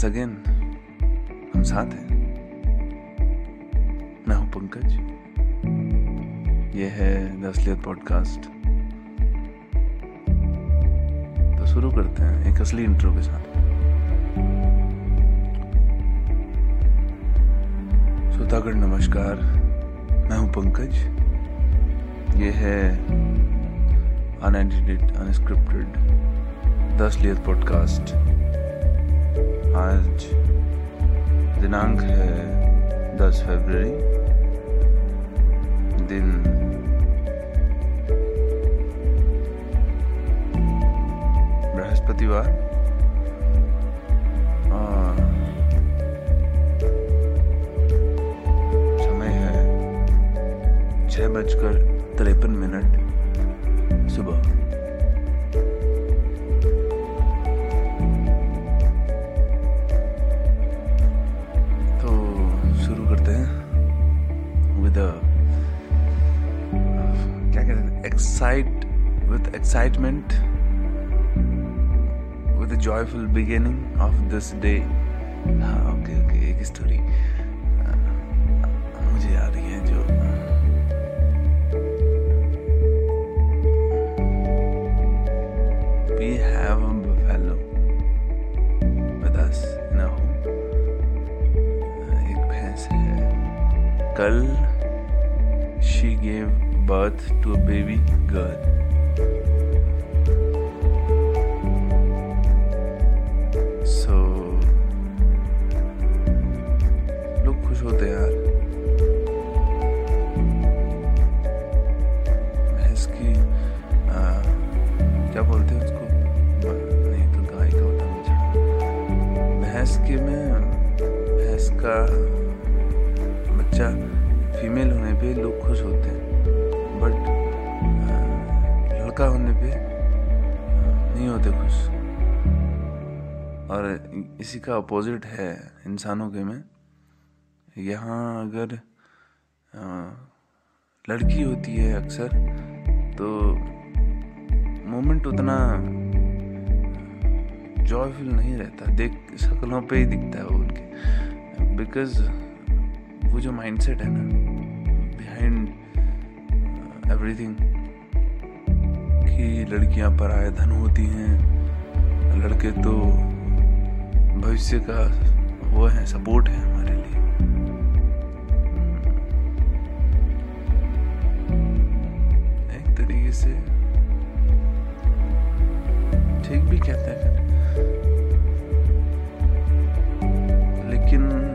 Once again हम साथ हैं। मैं हूँ पंकज। ये है द असलियत पॉडकास्ट। तो शुरू करते हैं एक असली इंट्रो के साथ। श्रोतागढ़ नमस्कार। मैं हूँ पंकज। ये है अनएडिटेड अनस्क्रिप्टेड दस लियत पॉडकास्ट। आज दिनांक है दस फरवरी। दिन बृहस्पतिवार। समय है छह बजकर तिरपन मिनट। हैं excite with excitement with joyful beginning of this day हाँ ओके ओके एक स्टोरी मुझे आ रही है जो। Have a buffalo with us in our home. एक भैंस है। कल birth to a baby girl. So, लोग खुश होते हैं यार। भैंस की क्या बोलते उसको? नहीं तो गाय का होता भैंस के में भैंस का बच्चा फीमेल होने पे लोग खुश होते हैं। लड़का होने पे नहीं होते खुश। और इसी का अपोजिट है इंसानों के में। यहाँ अगर लड़की होती है अक्सर तो मोमेंट उतना जॉयफुल नहीं रहता। देख, शक्लों पे ही दिखता है वो उनके। बिकॉज़ वो जो माइंडसेट है ना बिहाइंड एवरीथिंग कि लड़कियाँ पराया धन होती हैं। लड़के तो भविष्य का वो है सपोर्ट है हमारे लिए। एक तरीके से ठीक भी कहते हैं। लेकिन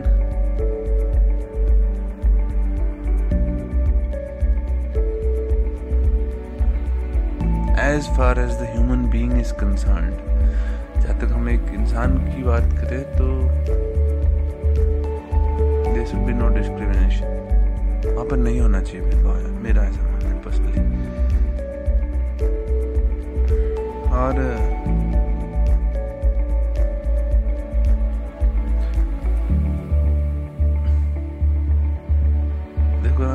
as far as the human being is concern जहाँ तक हम एक इंसान की बात करें तो शुड बी नो डिस्क्रिमिनेशन वहाँ पर नहीं होना चाहिए भेदभाव मेरा ऐसा मानना है पर्सनली और, देखो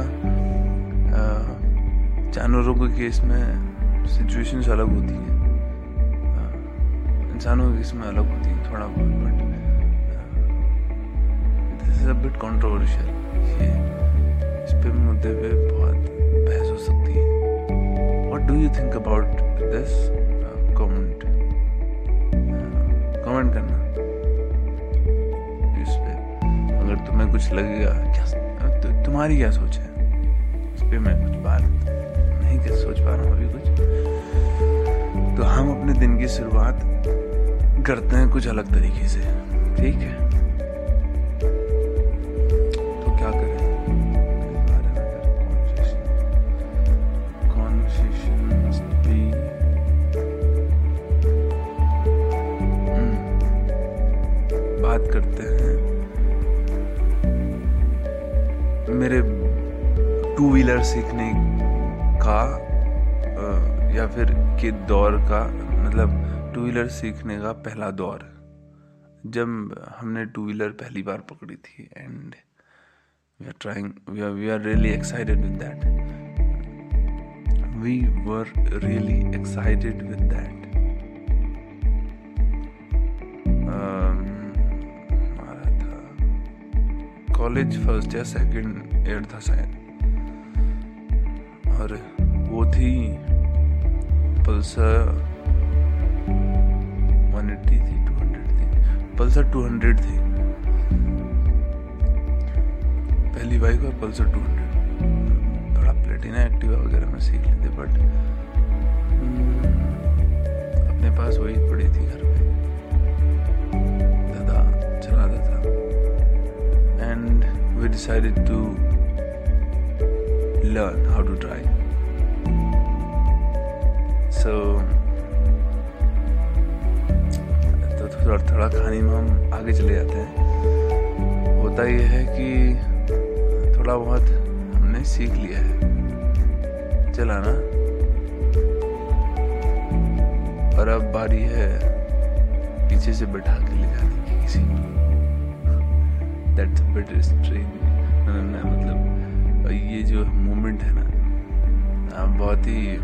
जानवरों के केस में सिचुएशंस अलग होती हैं। इंसानों की इसमें अलग होती है थोड़ा बहुत but this is a bit controversial ये इस पे मुद्दे पे बहुत बहस हो सकती है। What do you think about this comment comment करना। इस पे अगर तुम्हें कुछ लगेगा क्या तु, तुम्हारी क्या सोच है? इस पे मैं कुछ बात नहीं कर सोच पा रहा हूँ अभी कुछ। तो हम अपने दिन की शुरुआत करते हैं कुछ अलग तरीके से। ठीक है? तो क्या करें? हम्म, बात करते हैं। मेरे टू व्हीलर सीखने के दौर का मतलब टू व्हीलर सीखने का पहला दौर। जब हमने टू व्हीलर पहली बार पकड़ी थी and we are trying we are we are really excited with that excited with that. Um, हमारा था कॉलेज फ़र्स्ट या सेकंड ईयर था शायद। और वो थी पल्सर 180 थी 200 थी। पल्सर 200 थी। पहली बाइक और पल्सर 200 प्लेटिना एक्टिवा वगैरह में सीख लेते बट हम्म, अपने पास वही पड़ी थी घर पे। दादा चलाता था। And we decided to learn how to drive so तो थोड़ा थोड़ा कहानी में हम आगे चले जाते हैं। होता यह है कि थोड़ा बहुत हमने सीख लिया है। चलाना और अब बारी है पीछे से बैठा के ले जाने की किसी दैट्स बिट स्ट्रेंज मतलब ये जो मोमेंट है ना बहुत ही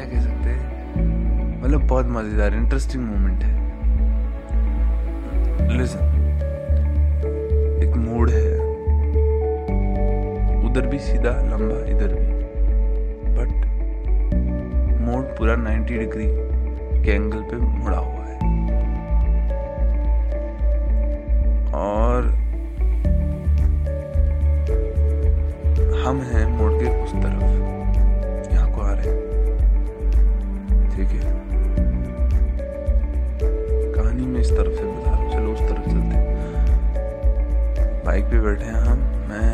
क्या कह सकते हैं? मतलब बहुत मज़ेदार इंटरेस्टिंग मोमेंट है। लिसन एक मूड है। उधर भी सीधा, लंबा, इधर भी। बट मोड पूरा 90 डिग्री के एंगल पे मुड़ा हुआ है। और हम हैं है कहानी में इस तरफ़ से बता रहा चलो उस तरफ़ चलते बाइक पे बैठे हैं हम। मैं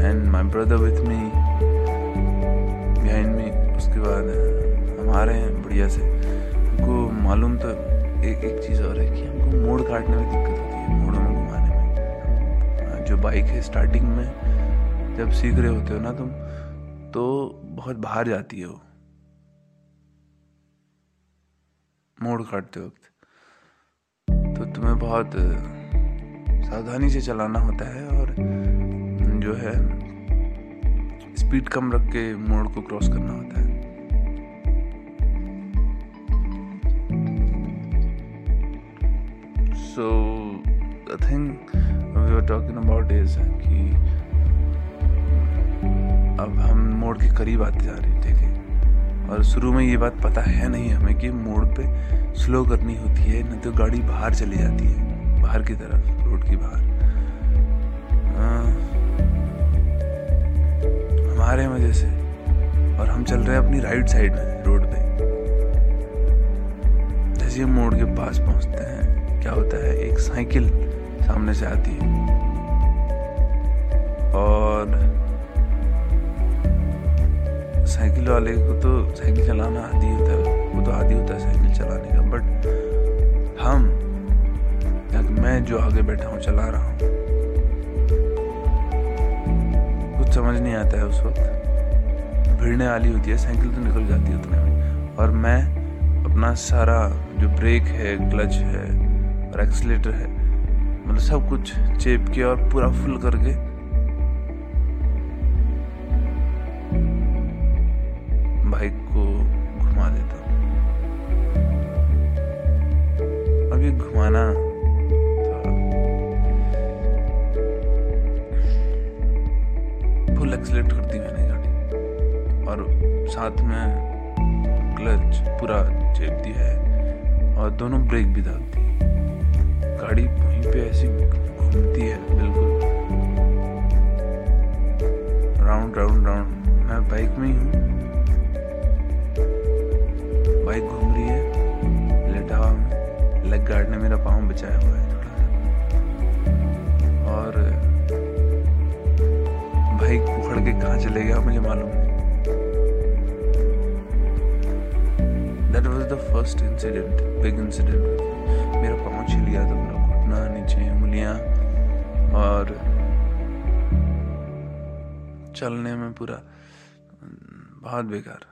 and my brother with me behind me उसके बाद हम आ रहे हैं बढ़िया से। हमको मालूम तो एक एक चीज़ और है कि हमको मोड़ काटने में दिक्कत होती है, मोड़ों में घुमाने में। जो बाइक है स्टार्टिंग में, जब सीख रहे होते हो ना तुम तो बहुत बाहर जाती है। वो मोड़ काटते वक्त। तो तुम्हें बहुत सावधानी से चलाना होता है और जो है, स्पीड कम रख के मोड़ को क्रॉस करना होता है। So I think we are talking about is कि अब हम मोड़ के करीब आते जा रहे हैं ठीक है और शुरू में ये बात पता है नहीं हमें कि मोड़ पे स्लो करनी होती है, नहीं तो गाड़ी बाहर चली जाती है, बाहर की तरफ़ रोड की बाहर। हमारे मज़े से, और हम चल रहे हैं अपनी राइट साइड में रोड पे। जैसे हम मोड़ के पास पहुँचते हैं, क्या होता है, एक साइकिल सामने से आती है। साइकिल वाले को तो साइकिल चलाना आदि होता है, वो तो आदि होता है साइकिल चलाने का। बट हम मैं जो आगे बैठा हूँ, चला रहा हूँ। कुछ समझ नहीं आता है उस वक्त। भिड़ने वाली होती है, साइकिल तो निकल जाती है उतने में। और मैं, अपना सारा जो ब्रेक है, क्लच है, और एक्सलेटर है मतलब सब कुछ चेप के और पूरा फुल करके और साथ में क्लच पूरा चेप दिया है और दोनों ब्रेक भी दाग दी गाड़ी वहीं पे ऐसी घूमती है, बिल्कुल। राउंड राउंड राउंड मैं बाइक में ही हूँ। बाइक घूम रही है। लेटा हुआ मैं लेग गार्ड ने मेरा पाँव बचाया हुआ है। थोड़ा सा और भाई उखड़ के कहाँ चले गया मुझे मालूम नहीं। Was the first incident big incident मेरा पाँव छिल गया था पूरा घुटना नीचे उंगलियाँ और चलने में पूरा, बहुत बेकार।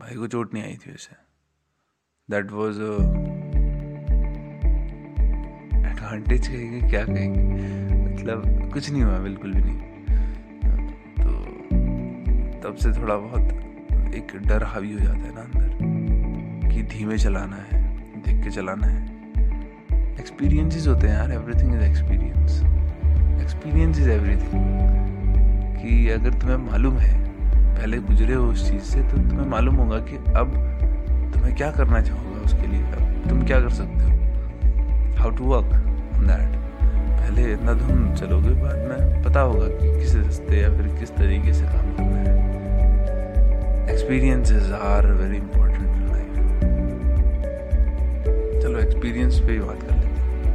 भाई को चोट नहीं आई थी वैसे। दैट वॉज़ एडवांटेज कहेंगे क्या कहेंगे मतलब कुछ नहीं हुआ, बिल्कुल भी नहीं। तो तब से थोड़ा बहुत एक डर हावी हो जाता है ना अंदर। धीमे चलाना है, देख के चलाना है। एक्सपीरियंसेस होते हैं यार everything is experience experience is everything कि अगर तुम्हें मालूम है, पहले गुजरे हो उस चीज़ से तो तुम्हें मालूम होगा कि अब तुम्हें क्या करना चाहोगे उसके लिए, अब तुम क्या कर सकते हो। How to work on that पहले इतना धुन चलोगे, बाद में पता होगा कि किस रास्ते या फिर किस तरीके से काम करना है। एक्सपीरियंसेस आर वेरी इंपॉर्टेंट चलो एक्सपीरियंस पे ही बात कर लेते हैं।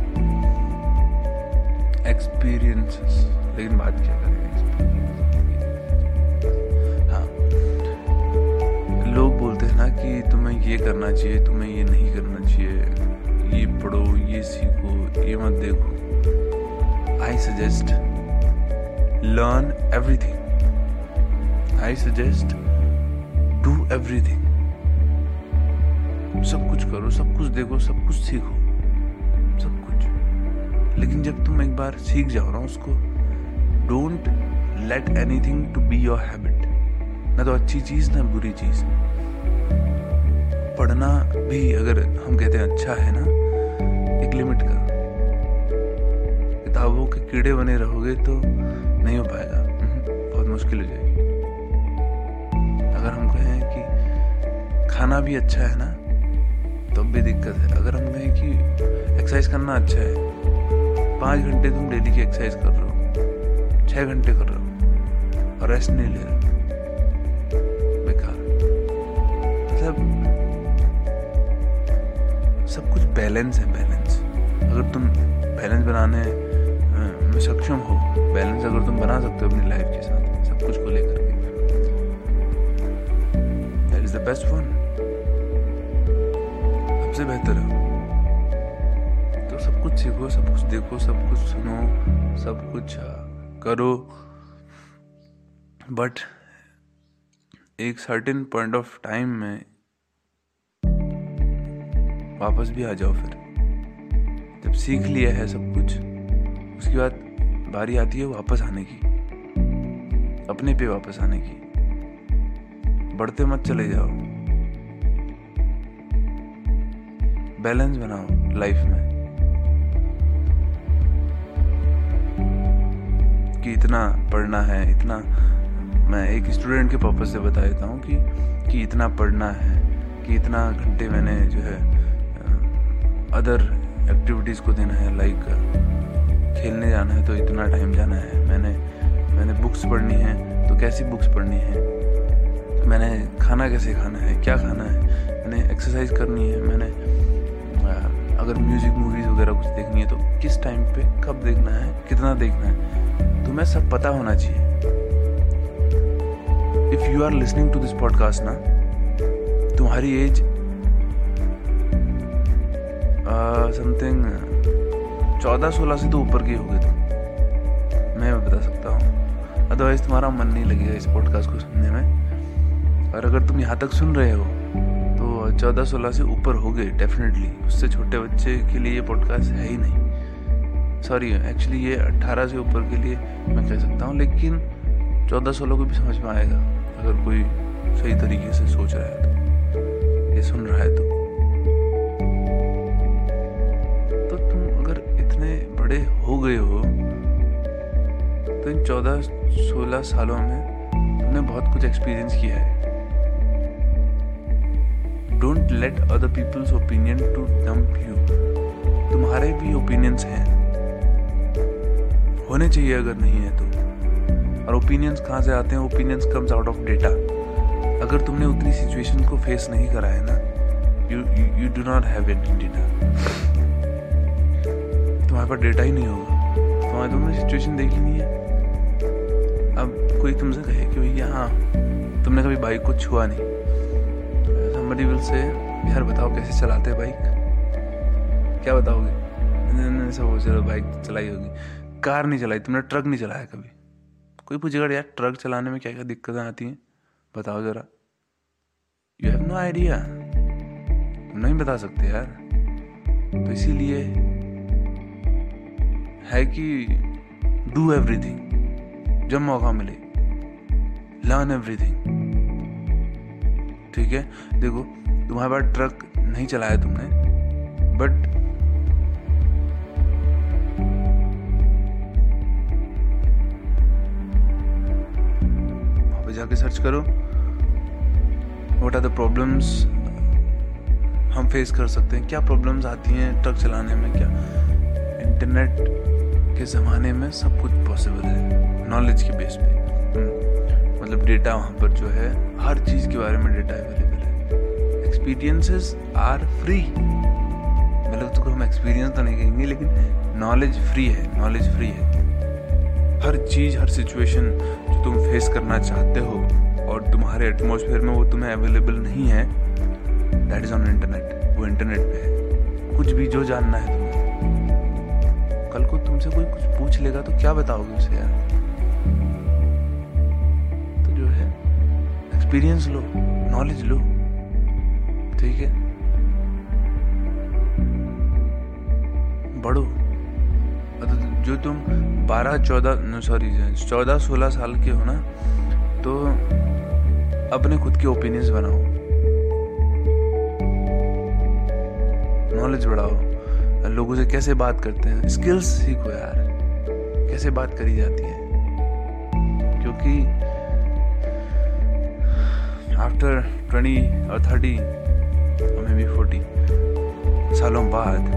एक्सपीरियंसेस लेकिन बात क्या करें? कि तुम्हें ये करना चाहिए, तुम्हें ये नहीं करना चाहिए। ये पढ़ो, ये सीखो, ये मत देखो। I suggest learn everything I suggest do everything सब कुछ करो सब कुछ देखो सब कुछ सीखो सब कुछ। लेकिन जब तुम एक बार सीख जाओ ना उसको don't let anything to be your habit ना तो अच्छी चीज़ ना बुरी चीज़। पढ़ना भी अगर हम कहते हैं अच्छा है ना एक लिमिट का। किताबों के कीड़े बने रहोगे तो नहीं हो पाएगा। हम्म, बहुत मुश्किल हो जाएगी। अगर हम कहें कि खाना भी अच्छा है ना तो भी दिक्कत है। अगर हम कहें कि एक्सरसाइज करना अच्छा है, पाँच घंटे तुम डेली की एक्सरसाइज कर रहे हो छः घंटे कर रहे हो, और रेस्ट नहीं ले रहे, बेकार। मतलब सब कुछ बैलेंस है बैलेंस अगर तुम बैलेंस बनाने में सक्षम हो बैलेंस अगर तुम बना सकते हो अपनी लाइफ के साथ, सब कुछ को लेकर के। That is the best one सबसे बेहतर है। तो सब कुछ सीखो, सब कुछ देखो, सब कुछ सुनो, सब कुछ करो। बट एक सर्टेन पॉइंट ऑफ़ टाइम में वापस भी आ जाओ फिर। जब सीख लिया है सब कुछ, उसके बाद बारी आती है वापस आने की। अपने पे वापस आने की। बढ़ते मत चले जाओ। बैलेंस बनाओ लाइफ में? कि इतना पढ़ना है, इतना मैं एक स्टूडेंट के पर्पज से बता देता हूँ कि कि इतना पढ़ना है, कि इतना घंटे मैंने जो है अदर एक्टिविटीज़ को देना है लाइक खेलने जाना है तो इतना टाइम जाना है। मैंने मैंने बुक्स पढ़नी है तो कैसी बुक्स पढ़नी है? मैंने खाना कैसे खाना है, क्या खाना है? मैंने एक्सरसाइज करनी है, मैंने अगर म्यूज़िक मूवीज़ वगैरह कुछ देखनी है तो किस टाइम पे कब देखना है, कितना देखना है, तुम्हें सब पता होना चाहिए। If you are listening to this podcast ना, तुम्हारी एज समथिंग चौदह सोलह से तो ऊपर के हो गए थे मैं बता सकता हूँ। अदरवाइज़ तुम्हारा मन नहीं लगेगा इस पॉडकास्ट को सुनने में। और अगर तुम यहाँ तक सुन रहे हो चौदह सोलह से ऊपर हो गए डेफिनेटली उससे छोटे बच्चे के लिए ये पॉडकास्ट है ही नहीं. सॉरी एक्चुअली ये अट्ठारह से ऊपर के लिए मैं कह सकता हूँ, लेकिन चौदह सोलह को भी समझ में आएगा, अगर कोई सही तरीके से सोच रहा है तो ये सुन रहा है तो. तो तुम अगर इतने बड़े हो गए हो तो इन चौदह सोलह सालों में तुमने बहुत कुछ एक्सपीरियंस किया है. Don't let other people's opinion to dump you तुम्हारे भी ओपिनियंस हैं। होने चाहिए अगर नहीं है तो। और ओपिनियंस कहाँ से आते हैं? Opinions comes out of data अगर तुमने उतनी सिचुएशन को फेस नहीं करा है ना you you do not have it data तुम्हारे पास डेटा ही नहीं होगा। तुम्हारे तुमने सिचुएशन देखी नहीं है। अब कोई तुमसे कहे कि भैया हाँ तुमने कभी बाइक को छुआ नहीं। समबडी विल से यार बताओ कैसे चलाते बाइक क्या बताओगे? सब चलो बाइक चलाई होगी. कार नहीं चलाई, तुमने ट्रक नहीं चलाया कभी? कोई पूछेगा, यार ट्रक चलाने में क्या क्या दिक्कतें आती हैं? बताओ जरा। यू हैव नो आइडिया नहीं बता सकते यार। तो इसीलिए है कि डू एवरीथिंग जब मौका मिले लर्न एवरीथिंग ठीक है? देखो तुम्हारे पास ट्रक नहीं चलाया तुमने बट जाके सर्च करो। वट आर द प्रॉब्लम्स हम फेस कर सकते हैं? क्या प्रॉब्लम्स आती हैं ट्रक चलाने में? क्या इंटरनेट के ज़माने में सब कुछ पॉसिबल है नॉलेज के बेस पे। हम्म, मतलब डेटा वहाँ पर जो है, हर चीज़ के बारे में डेटा अवेलेबल है। एक्सपीरियंसेस आर फ्री मतलब तो हम एक्सपीरियंस तो नहीं कहेंगे लेकिन नॉलेज फ्री है नॉलेज फ्री है। हर चीज़, हर सिचुएशन जो तुम फेस करना चाहते हो और तुम्हारे एटमोसफेयर में वो तुम्हें अवेलेबल नहीं है दैट इज़ ऑन इंटरनेट वो इंटरनेट पे है। कुछ भी जो जानना है तुम्हें। कल को तुमसे कोई कुछ पूछ लेगा तो क्या बताओगे उसे यार? एक्सपीरियंस लो नॉलेज लो, ठीक है? बढ़ो। जो तुम बारह, चौदह सॉरी चौदह, सोलह साल के हो ना तो अपने खुद के ओपिनियंस बनाओ। नॉलेज बढ़ाओ। लोगों से कैसे बात करते हैं? स्किल्स सीखो यार। कैसे बात करी जाती है? क्योंकि आफ्टर ट्वेंटी और थर्टी मे बी फोर्टी सालों बाद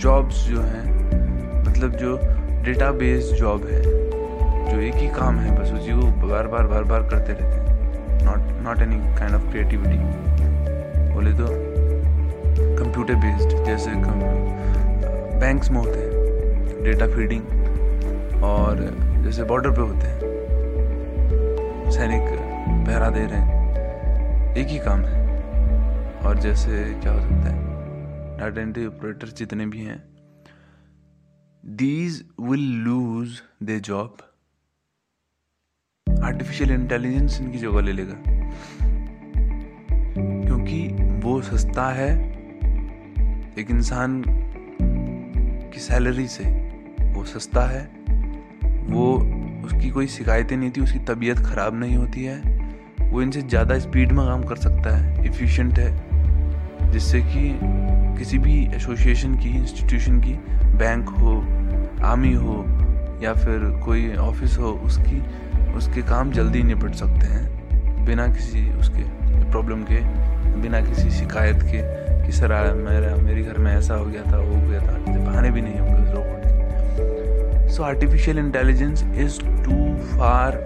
जॉब्स जो हैं मतलब जो डेटा बेस्ड जॉब है, जो एक ही काम है, बस उसी को बार बार बार बार करते रहते हैं। Not not any kind of creativity बोले तो कंप्यूटर बेस्ड जैसे बैंक्स में होते हैं डेटा फीडिंग और जैसे बॉर्डर पे होते हैं। सैनिक पहरा दे रहे हैं। एक ही काम है। और जैसे क्या हो सकता है? डाटा एंट्री ऑपरेटर जितने भी हैं these will lose the job artificial intelligence इनकी जगह ले लेगा। क्योंकि वो सस्ता है एक इंसान की सैलरी से। वो सस्ता है। वो उसकी कोई शिकायतें नहीं थी, उसकी तबीयत ख़राब नहीं होती है। वो इनसे ज़्यादा स्पीड में काम कर सकता है इफ़िशियंट है, जिससे कि किसी भी एसोसिएशन की इंस्टीट्यूशन की बैंक हो आर्मी हो, या फिर कोई ऑफ़िस हो, उसकी, उसके काम जल्दी निपट सकते हैं, बिना किसी उसके प्रॉब्लम के, बिना किसी शिकायत के कि, सर मेरा, मेरे घर में ऐसा हो गया था, वो हो गया था बहाने भी नहीं robot so artificial intelligence is too far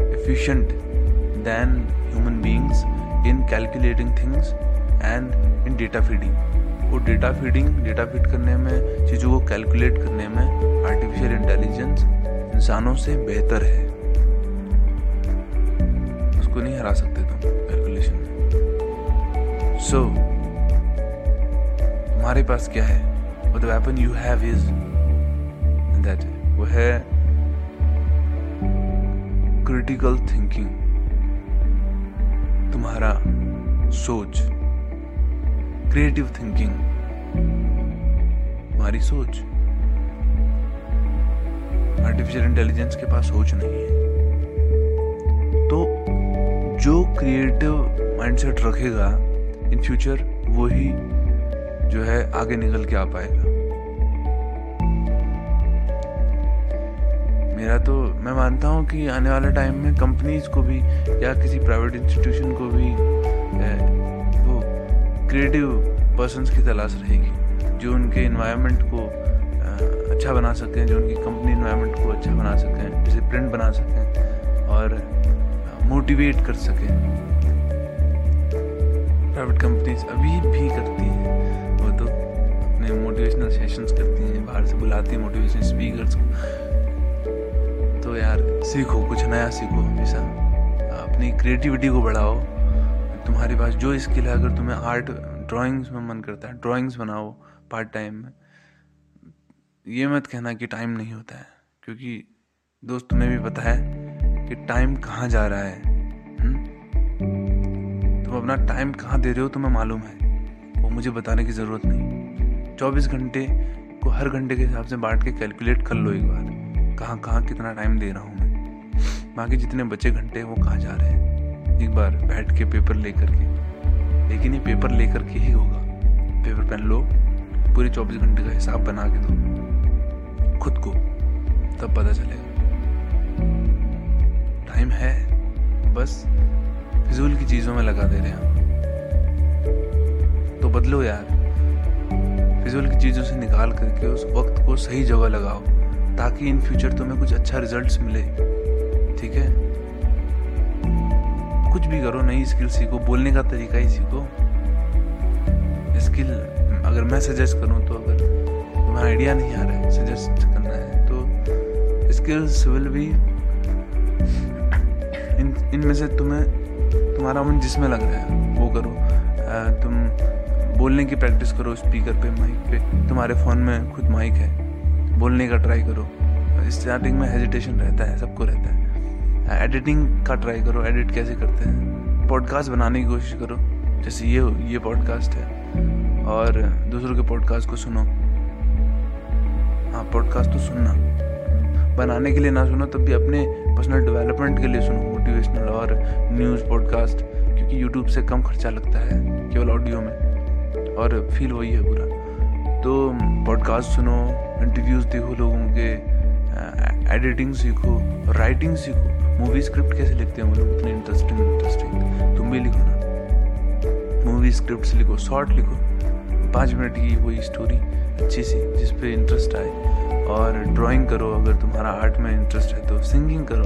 efficient than human beings in calculating things and in data feeding वो डेटा फीडिंग डेटा फ़ीड करने में, चीज़ों को कैलकुलेट करने में आर्टिफिशियल इंटेलिजेंस इंसानों से बेहतर है। उसको नहीं हरा सकते तुम कैलकुलेशन में। सो तुम्हारे पास क्या है? Weapon you have is that वो है क्रिटिकल थिंकिंग तुम्हारा सोच क्रिएटिव थिंकिंग तुम्हारी सोच आर्टिफिशियल इंटेलिजेंस के पास सोच नहीं है। तो जो क्रिएटिव माइंडसेट रखेगा इन फ्यूचर वो ही जो है आगे निकल के आ पाएगा। मेरा तो मैं मानता हूँ कि आने वाले टाइम में कंपनीज़ को भी या किसी प्राइवेट इंस्टीट्यूशन को भी वो क्रिएटिव पर्सनस की तलाश रहेगी, जो उनके इन्वायरमेंट को अच्छा बना सकें, जो उनकी कंपनी इन्वायरमेंट को अच्छा बना सकें डिसिप्लिन बना सकें और मोटिवेट कर सकें। प्राइवेट कंपनीज़ अभी भी करती हैं, वो तो अपने मोटिवेशनल सेशंस करती हैं, बाहर से बुलाती हैं मोटिवेशनल स्पीकर्स को। तो यार, सीखो, कुछ नया सीखो हमेशा अपनी क्रिएटिविटी को बढ़ाओ। तुम्हारे पास जो स्किल है, अगर तुम्हें आर्ट ड्राइंग्स में मन करता है ड्राइंग्स बनाओ पार्ट टाइम में। ये मत कहना कि टाइम नहीं होता है, क्योंकि दोस्त तुम्हें भी पता है कि टाइम कहाँ जा रहा है हुँ? हम्म? तुम अपना टाइम कहाँ दे रहे हो तुम्हें मालूम है। वो मुझे बताने की ज़रूरत नहीं। चौबीस घंटे को हर घंटे के हिसाब से बांट के कैलकुलेट कर लो एक बार। कहाँ कहाँ कितना टाइम दे रहा हूँ मैं? बाकी जितने बचे घंटे वो कहाँ जा रहे हैं? एक बार बैठ के पेपर लेकर के। लेकिन ये पेपर लेकर के ही होगा। पेपर पेन लो, पूरे चौबीस घंटे का हिसाब बना के दो। खुद को, तब पता चलेगा। टाइम है, बस फिजूल की चीज़ों में लगा दे रहे हैं तो बदलो यार, फिजूल की चीज़ों से निकाल करके उस वक्त को सही जगह लगाओ। ताकि इन फ्यूचर तुम्हें कुछ अच्छा रिजल्ट्स मिले, ठीक है? कुछ भी करो, नई स्किल सीखो, बोलने का तरीका ही सीखो। स्किल, अगर मैं सजेस्ट करूँ तो अगर तुम्हारा आइडिया नहीं आ रहा है सजेस्ट करना है तो स्किल्स विल बी इन, इनमें से तुम्हें, तुम्हारा मन जिसमें लग रहा है, वो करो। तुम बोलने की प्रैक्टिस करो स्पीकर पे माइक पे। तुम्हारे फ़ोन में खुद माइक है। बोलने का ट्राई करो। स्टार्टिंग में हेजिटेशन रहता है, सबको रहता है। एडिटिंग का ट्राई करो एडिट कैसे करते हैं? पॉडकास्ट बनाने की कोशिश करो, जैसे ये ये पॉडकास्ट है। और दूसरों के पॉडकास्ट को सुनो। हाँ पॉडकास्ट तो सुनना। बनाने के लिए ना सुनो, तब भी अपने पर्सनल डेवलपमेंट के लिए सुनो मोटिवेशनल और न्यूज़ पॉडकास्ट क्योंकि यूट्यूब से कम खर्चा लगता है, केवल ऑडियो में। और फील वही है पूरा। तो पॉडकास्ट सुनो इंटरव्यूज़ देखो लोगों के एडिटिंग सीखो राइटिंग सीखो। मूवी स्क्रिप्ट कैसे लिखते हैं वो लोग? इतने इंटरेस्टिंग इंटरेस्टिंग तुम भी लिखो ना। मूवी स्क्रिप्ट लिखो शॉर्ट लिखो। पाँच मिनट की कोई स्टोरी अच्छी सी, जिस पे इंटरेस्ट आए। और ड्राइंग करो, अगर तुम्हारा आर्ट में इंटरेस्ट है तो। सिंगिंग करो।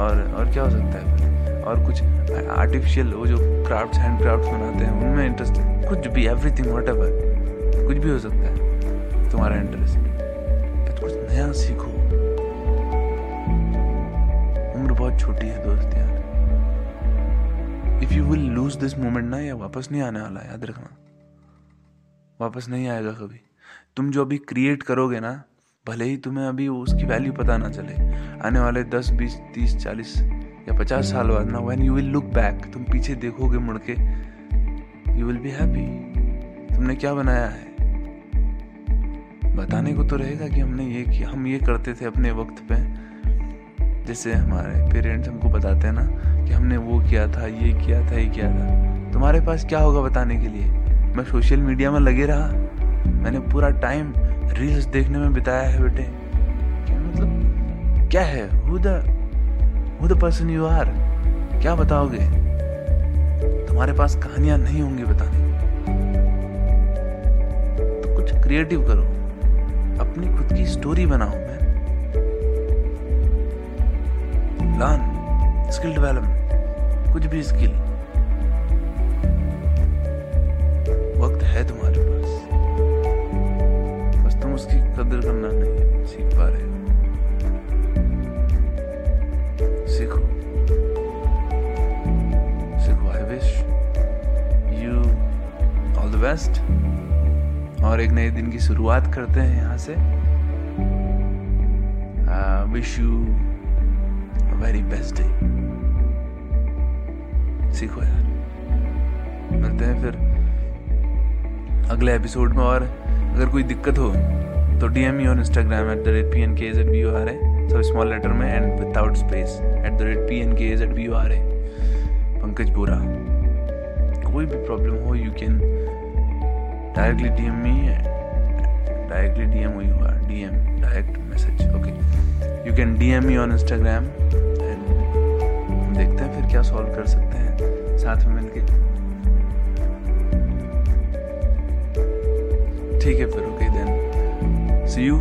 और और क्या हो सकता है और कुछ आर्टिफिशियल वो जो क्राफ्ट्स हैंड क्राफ्ट्स बनाते हैं, उनमें इंटरेस्ट है। कुछ भी एवरीथिंग वॉट एवर कुछ भी हो सकता है। तुम्हारा इंटरेस्ट बट कुछ नया सीखो। उम्र बहुत छोटी है दोस्त यार। If you will lose this moment ना, या वापस नहीं आने वाला, याद रखना। वापस नहीं आएगा कभी। तुम जो अभी क्रिएट करोगे ना, भले ही तुम्हें अभी उसकी वैल्यू पता ना चले। आने वाले दस, बीस, तीस, चालीस या पचास साल बाद ना when you will look back तुम पीछे देखोगे मुड़ के यू विल बी हैप्पी तुमने क्या बनाया है? बताने को तो रहेगा कि हमने ये किया, हम ये करते थे अपने वक्त पे। जैसे हमारे पेरेंट्स हमको बताते हैं ना कि हमने वो किया था, ये किया था, ये किया था। तुम्हारे पास क्या होगा बताने के लिए? मैं सोशल मीडिया में लगे रहा। मैंने पूरा टाइम रील्स देखने में बिताया है बेटे। क्या मतलब? क्या है? Who the the person you are क्या बताओगे? तुम्हारे पास कहानियाँ नहीं होंगी बताने। तो कुछ क्रिएटिव करो। अपनी खुद की स्टोरी बनाओ मैं। लर्न स्किल डेवलपमेंट कुछ भी स्किल वक्त है तुम्हारे पास। बस तुम उसकी कदर करना नहीं सीख पा रहे हो। सीखो। सीखो I wish you all the best और एक नए दिन की शुरुआत करते हैं यहाँ से। Wish you very best day सीखो यार। मिलते हैं फिर अगले एपिसोड में और अगर कोई दिक्कत हो तो D M on Instagram at the rate P N K H eight B R A सब स्मॉल लेटर में and without space at the rate P N K H eight B R A Pankaj Bora, कोई भी problem हो you can directly D M me directly D M you are D direct message okay you can D M me on Instagram and देखते हैं फिर क्या solve कर सकते हैं साथ में मिलके। ठीक है फिर ओके देन सी यू